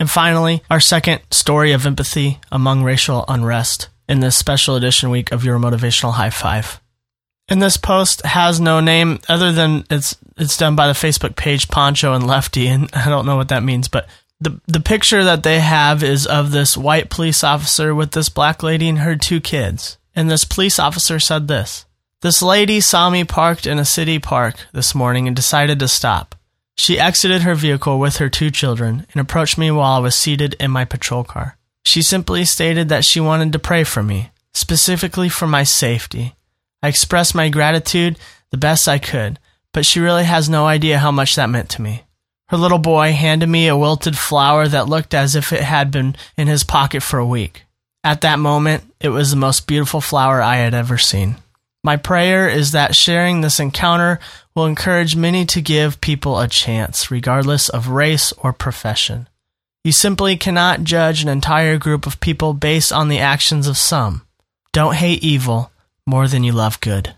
And finally, our second story of empathy among racial unrest in this special edition week of your motivational high five. And this post has no name other than it's it's done by the Facebook page Poncho and Lefty, and I don't know what that means, but the the picture that they have is of this white police officer with this black lady and her two kids. And this police officer said this. This lady saw me parked in a city park this morning and decided to stop. She exited her vehicle with her two children and approached me while I was seated in my patrol car. She simply stated that she wanted to pray for me, specifically for my safety. I expressed my gratitude the best I could, but she really has no idea how much that meant to me. Her little boy handed me a wilted flower that looked as if it had been in his pocket for a week. At that moment, it was the most beautiful flower I had ever seen. My prayer is that sharing this encounter will encourage many to give people a chance, regardless of race or profession. You simply cannot judge an entire group of people based on the actions of some. Don't hate evil more than you love good.